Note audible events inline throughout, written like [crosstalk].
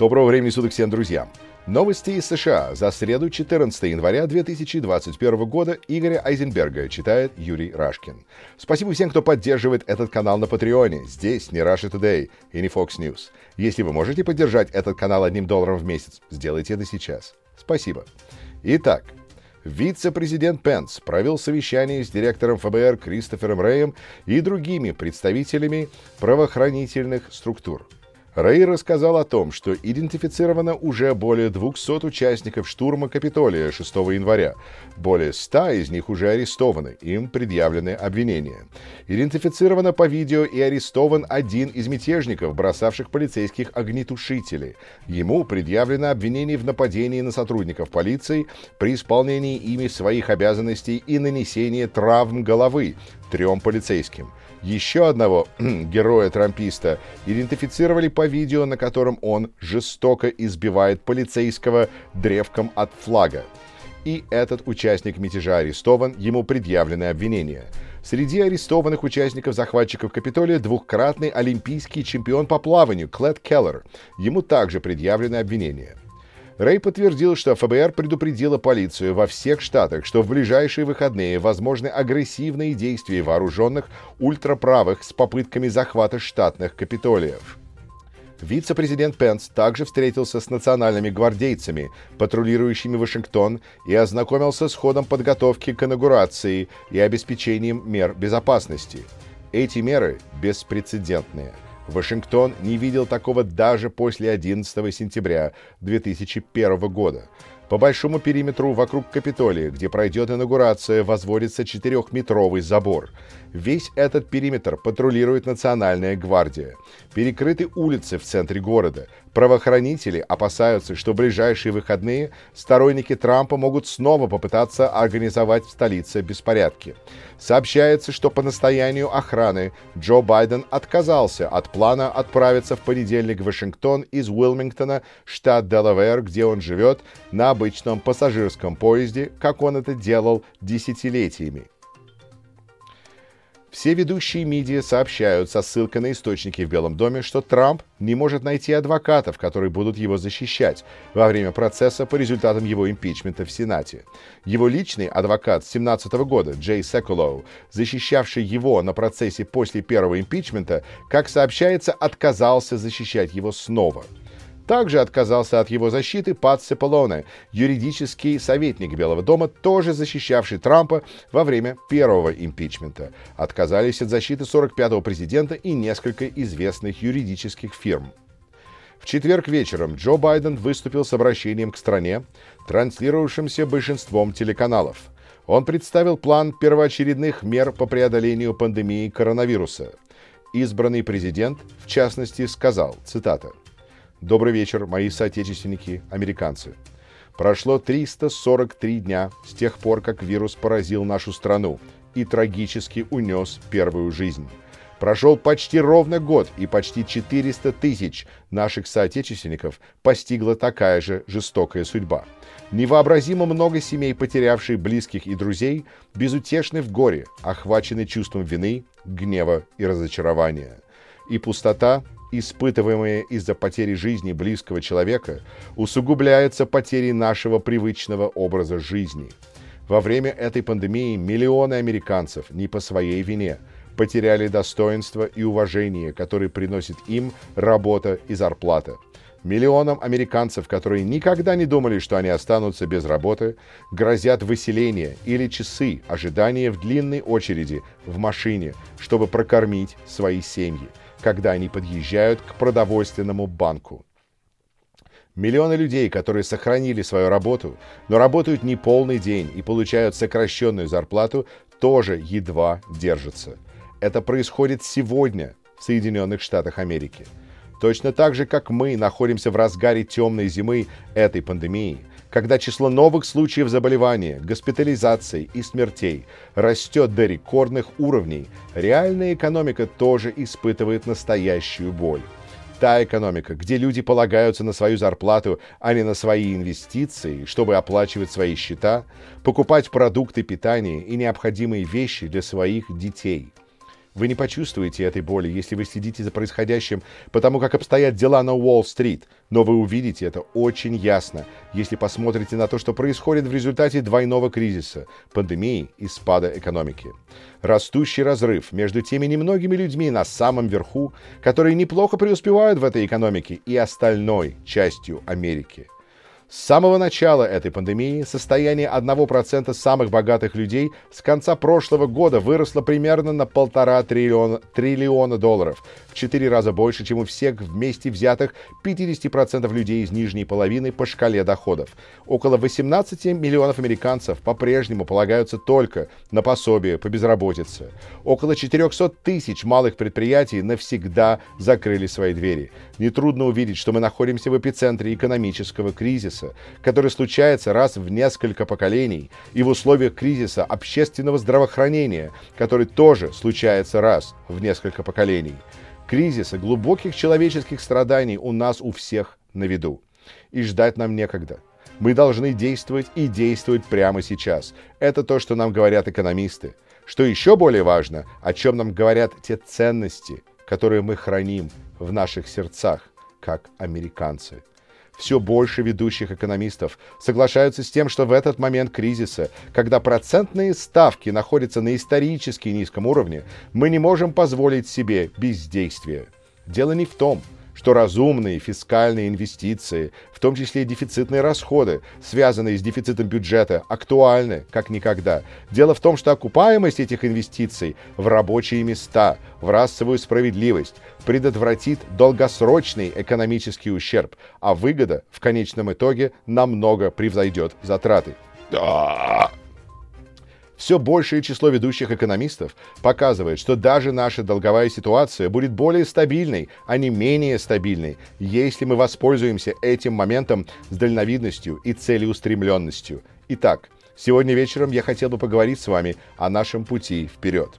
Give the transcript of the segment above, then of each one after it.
Доброго времени суток всем друзьям! Новости из США за среду 14 января 2021 года Игоря Айзенберга читает Юрий Рашкин. Спасибо всем, кто поддерживает этот канал на Патреоне. Здесь не Russia Today и не Fox News. Если вы можете поддержать этот канал одним долларом в месяц, сделайте это сейчас. Спасибо. Итак, Вице-президент Пенс провел совещание с директором ФБР Кристофером Рэем и другими представителями правоохранительных структур – Рэй рассказал о том, что идентифицировано уже более 200 участников штурма Капитолия 6 января. Более 100 из них уже арестованы, им предъявлены обвинения. Идентифицировано по видео и арестован один из мятежников, бросавших полицейских огнетушители. Ему предъявлено обвинение в нападении на сотрудников полиции при исполнении ими своих обязанностей и нанесении травм головы трем полицейским. Еще одного [clears throat] героя-трамписта идентифицировали по видео, на котором он жестоко избивает полицейского древком от флага. И этот участник мятежа арестован, ему предъявлены обвинения. Среди арестованных участников захватчиков Капитолия двухкратный олимпийский чемпион по плаванию Клэд Келлер. Ему также предъявлены обвинения. Рэй подтвердил, что ФБР предупредила полицию во всех штатах, что в ближайшие выходные возможны агрессивные действия вооруженных ультраправых с попытками захвата штатных капитолиев. Вице-президент Пенс также встретился с национальными гвардейцами, патрулирующими Вашингтон, и ознакомился с ходом подготовки к инаугурации и обеспечением мер безопасности. Эти меры беспрецедентные – Вашингтон не видел такого даже после 11 сентября 2001 года. По большому периметру вокруг Капитолия, где пройдет инаугурация, возводится четырехметровый забор. Весь этот периметр патрулирует Национальная гвардия. Перекрыты улицы в центре города. Правоохранители опасаются, что в ближайшие выходные сторонники Трампа могут снова попытаться организовать в столице беспорядки. Сообщается, что по настоянию охраны Джо Байден отказался от плана отправиться в понедельник в Вашингтон из Уилмингтона, штат Делавэр, где он живет, на обычном пассажирском поезде, как он это делал десятилетиями. Все ведущие медиа сообщают со ссылкой на источники в Белом доме, что Трамп не может найти адвокатов, которые будут его защищать во время процесса по результатам его импичмента в Сенате. Его личный адвокат с 17 года, Джей Секулоу, защищавший его на процессе после первого импичмента, как сообщается, отказался защищать его снова – также отказался от его защиты Пат Сеполоне, юридический советник Белого дома, тоже защищавший Трампа во время первого импичмента. Отказались от защиты 45-го президента и несколько известных юридических фирм. В четверг вечером Джо Байден выступил с обращением к стране, транслировавшимся большинством телеканалов. Он представил план первоочередных мер по преодолению пандемии коронавируса. Избранный президент, в частности, сказал, цитата, Добрый вечер, мои соотечественники, американцы. Прошло 343 дня с тех пор, как вирус поразил нашу страну и трагически унес первую жизнь. Прошел почти ровно год, и почти 400 тысяч наших соотечественников постигла такая же жестокая судьба. Невообразимо много семей, потерявших близких и друзей, безутешны в горе, охвачены чувством вины, гнева и разочарования. И пустота испытываемые из-за потери жизни близкого человека, усугубляется потерей нашего привычного образа жизни. Во время этой пандемии миллионы американцев не по своей вине потеряли достоинство и уважение, которые приносит им работа и зарплата. Миллионам американцев, которые никогда не думали, что они останутся без работы, грозят выселение или часы ожидания в длинной очереди в машине, чтобы прокормить свои семьи когда они подъезжают к продовольственному банку. Миллионы людей, которые сохранили свою работу, но работают не полный день и получают сокращенную зарплату, тоже едва держатся. Это происходит сегодня в Соединенных Штатах Америки. Точно так же, как мы находимся в разгаре темной зимы этой пандемии, когда число новых случаев заболевания, госпитализаций и смертей растет до рекордных уровней, реальная экономика тоже испытывает настоящую боль. Та экономика, где люди полагаются на свою зарплату, а не на свои инвестиции, чтобы оплачивать свои счета, покупать продукты питания и необходимые вещи для своих детей. Вы не почувствуете этой боли, если вы следите за происходящим, потому как обстоят дела на Уолл-стрит. Но вы увидите это очень ясно, если посмотрите на то, что происходит в результате двойного кризиса, пандемии и спада экономики. Растущий разрыв между теми немногими людьми на самом верху, которые неплохо преуспевают в этой экономике, и остальной частью Америки – с самого начала этой пандемии состояние 1% самых богатых людей с конца прошлого года выросло примерно на полтора триллиона, триллиона долларов, в четыре раза больше, чем у всех вместе взятых 50% людей из нижней половины по шкале доходов. Около 18 миллионов американцев по-прежнему полагаются только на пособие по безработице. Около 400 тысяч малых предприятий навсегда закрыли свои двери. Нетрудно увидеть, что мы находимся в эпицентре экономического кризиса, кризиса, который случается раз в несколько поколений, и в условиях кризиса общественного здравоохранения, который тоже случается раз в несколько поколений. Кризиса глубоких человеческих страданий у нас у всех на виду. И ждать нам некогда. Мы должны действовать и действовать прямо сейчас. Это то, что нам говорят экономисты. Что еще более важно, о чем нам говорят те ценности, которые мы храним в наших сердцах, как американцы все больше ведущих экономистов соглашаются с тем, что в этот момент кризиса, когда процентные ставки находятся на исторически низком уровне, мы не можем позволить себе бездействие. Дело не в том, что разумные фискальные инвестиции, в том числе дефицитные расходы, связанные с дефицитом бюджета, актуальны как никогда. Дело в том, что окупаемость этих инвестиций в рабочие места, в расовую справедливость предотвратит долгосрочный экономический ущерб, а выгода в конечном итоге намного превзойдет затраты. Да. Все большее число ведущих экономистов показывает, что даже наша долговая ситуация будет более стабильной, а не менее стабильной, если мы воспользуемся этим моментом с дальновидностью и целеустремленностью. Итак, Сегодня вечером я хотел бы поговорить с вами о нашем пути вперед.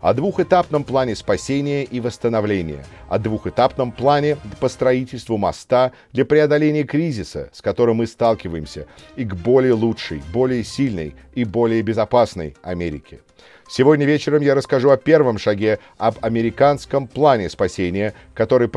О двухэтапном плане спасения и восстановления. О двухэтапном плане по строительству моста для преодоления кризиса, с которым мы сталкиваемся, и к более лучшей, более сильной и более безопасной Америке. Сегодня вечером я расскажу о первом шаге, об американском плане спасения, который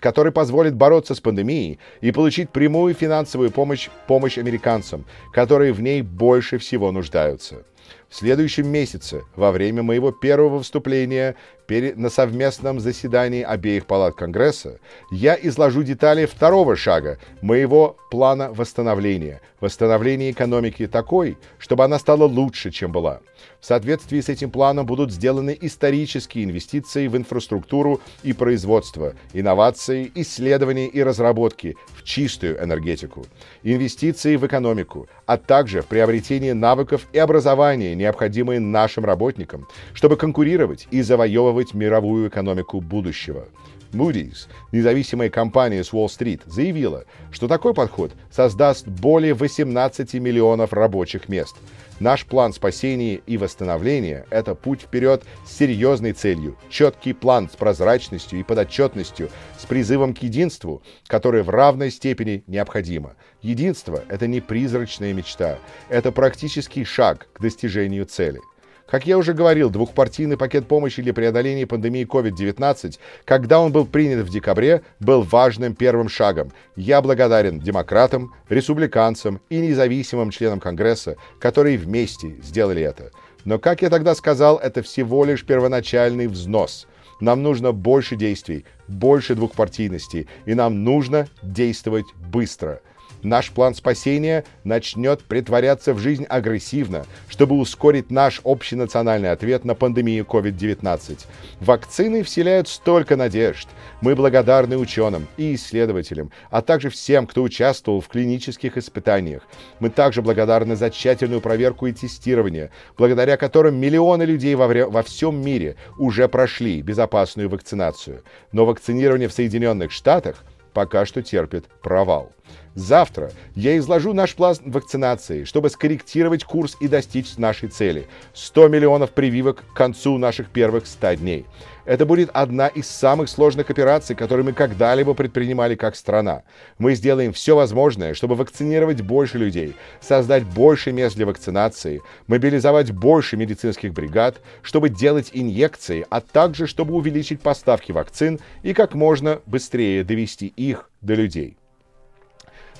который позволит бороться с пандемией и получить прямую финансовую помощь, помощь американцам, которые в ней больше всего нуждаются. В следующем месяце, во время моего первого выступления на совместном заседании обеих палат Конгресса, я изложу детали второго шага моего плана восстановления. Восстановления экономики такой, чтобы она стала лучше, чем была. В соответствии с этим планом будут сделаны исторические инвестиции в инфраструктуру и производство, инновации, исследования и разработки в чистую энергетику, инвестиции в экономику, а также в приобретение навыков и образования, необходимые нашим работникам, чтобы конкурировать и завоевывать мировую экономику будущего. Moody's, независимая компания с Уолл-стрит, заявила, что такой подход создаст более 18 миллионов рабочих мест – Наш план спасения и восстановления – это путь вперед с серьезной целью, четкий план с прозрачностью и подотчетностью, с призывом к единству, которое в равной степени необходимо. Единство – это не призрачная мечта, это практический шаг к достижению цели – как я уже говорил, двухпартийный пакет помощи для преодоления пандемии COVID-19, когда он был принят в декабре, был важным первым шагом. Я благодарен демократам, республиканцам и независимым членам Конгресса, которые вместе сделали это. Но, как я тогда сказал, это всего лишь первоначальный взнос. Нам нужно больше действий, больше двухпартийности, и нам нужно действовать быстро – наш план спасения начнет притворяться в жизнь агрессивно, чтобы ускорить наш общенациональный ответ на пандемию COVID-19. Вакцины вселяют столько надежд. Мы благодарны ученым и исследователям, а также всем, кто участвовал в клинических испытаниях. Мы также благодарны за тщательную проверку и тестирование, благодаря которым миллионы людей во, вре- во всем мире уже прошли безопасную вакцинацию. Но вакцинирование в Соединенных Штатах пока что терпит провал. Завтра я изложу наш план вакцинации, чтобы скорректировать курс и достичь нашей цели. 100 миллионов прививок к концу наших первых 100 дней. Это будет одна из самых сложных операций, которые мы когда-либо предпринимали как страна. Мы сделаем все возможное, чтобы вакцинировать больше людей, создать больше мест для вакцинации, мобилизовать больше медицинских бригад, чтобы делать инъекции, а также чтобы увеличить поставки вакцин и как можно быстрее довести их до людей.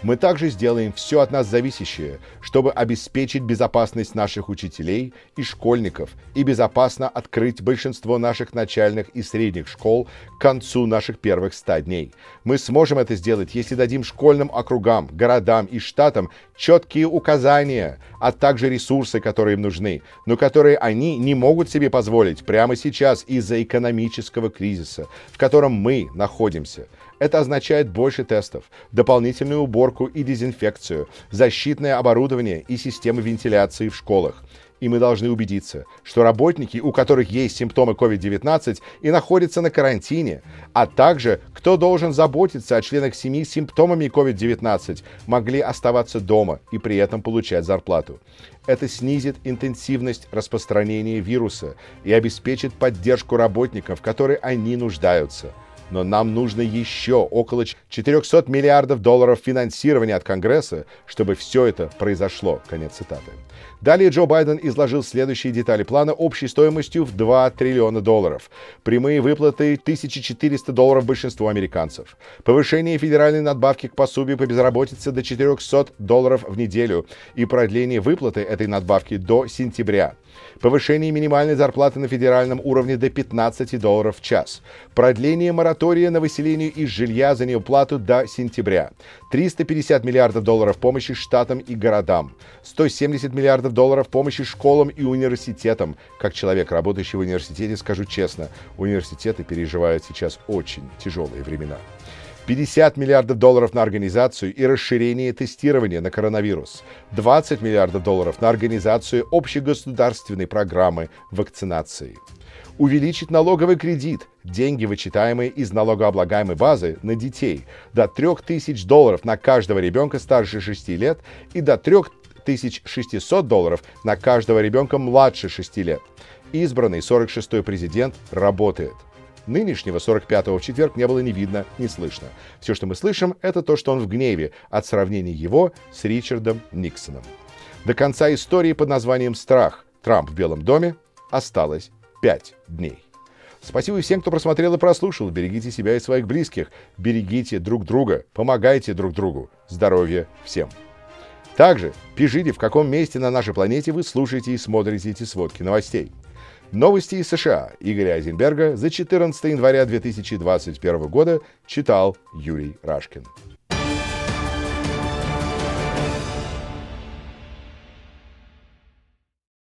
Мы также сделаем все от нас зависящее, чтобы обеспечить безопасность наших учителей и школьников и безопасно открыть большинство наших начальных и средних школ к концу наших первых 100 дней. Мы сможем это сделать, если дадим школьным округам, городам и штатам четкие указания, а также ресурсы, которые им нужны, но которые они не могут себе позволить прямо сейчас из-за экономического кризиса, в котором мы находимся. Это означает больше тестов, дополнительную уборку и дезинфекцию, защитное оборудование и системы вентиляции в школах. И мы должны убедиться, что работники, у которых есть симптомы COVID-19 и находятся на карантине, а также кто должен заботиться о членах семьи с симптомами COVID-19, могли оставаться дома и при этом получать зарплату. Это снизит интенсивность распространения вируса и обеспечит поддержку работников, в которой они нуждаются – но нам нужно еще около 400 миллиардов долларов финансирования от Конгресса, чтобы все это произошло. Конец цитаты. Далее Джо Байден изложил следующие детали плана общей стоимостью в 2 триллиона долларов. Прямые выплаты 1400 долларов большинству американцев. Повышение федеральной надбавки к пособию по безработице до 400 долларов в неделю и продление выплаты этой надбавки до сентября. Повышение минимальной зарплаты на федеральном уровне до 15 долларов в час. Продление моратория на выселение из жилья за неуплату до сентября. 350 миллиардов долларов помощи штатам и городам. 170 миллиардов долларов помощи школам и университетам. Как человек, работающий в университете, скажу честно, университеты переживают сейчас очень тяжелые времена. 50 миллиардов долларов на организацию и расширение тестирования на коронавирус, 20 миллиардов долларов на организацию общегосударственной программы вакцинации. Увеличить налоговый кредит, деньги, вычитаемые из налогооблагаемой базы на детей, до 3000 долларов на каждого ребенка старше 6 лет и до 3600 долларов на каждого ребенка младше 6 лет. Избранный 46-й президент работает. Нынешнего 45-го в четверг не было ни видно, ни слышно. Все, что мы слышим, это то, что он в гневе от сравнения его с Ричардом Никсоном. До конца истории под названием «Страх. Трамп в Белом доме» осталось 5 дней. Спасибо всем, кто просмотрел и прослушал. Берегите себя и своих близких. Берегите друг друга. Помогайте друг другу. Здоровья всем. Также пишите, в каком месте на нашей планете вы слушаете и смотрите эти сводки новостей. Новости из США Игоря Айзенберга за 14 января 2021 года читал Юрий Рашкин.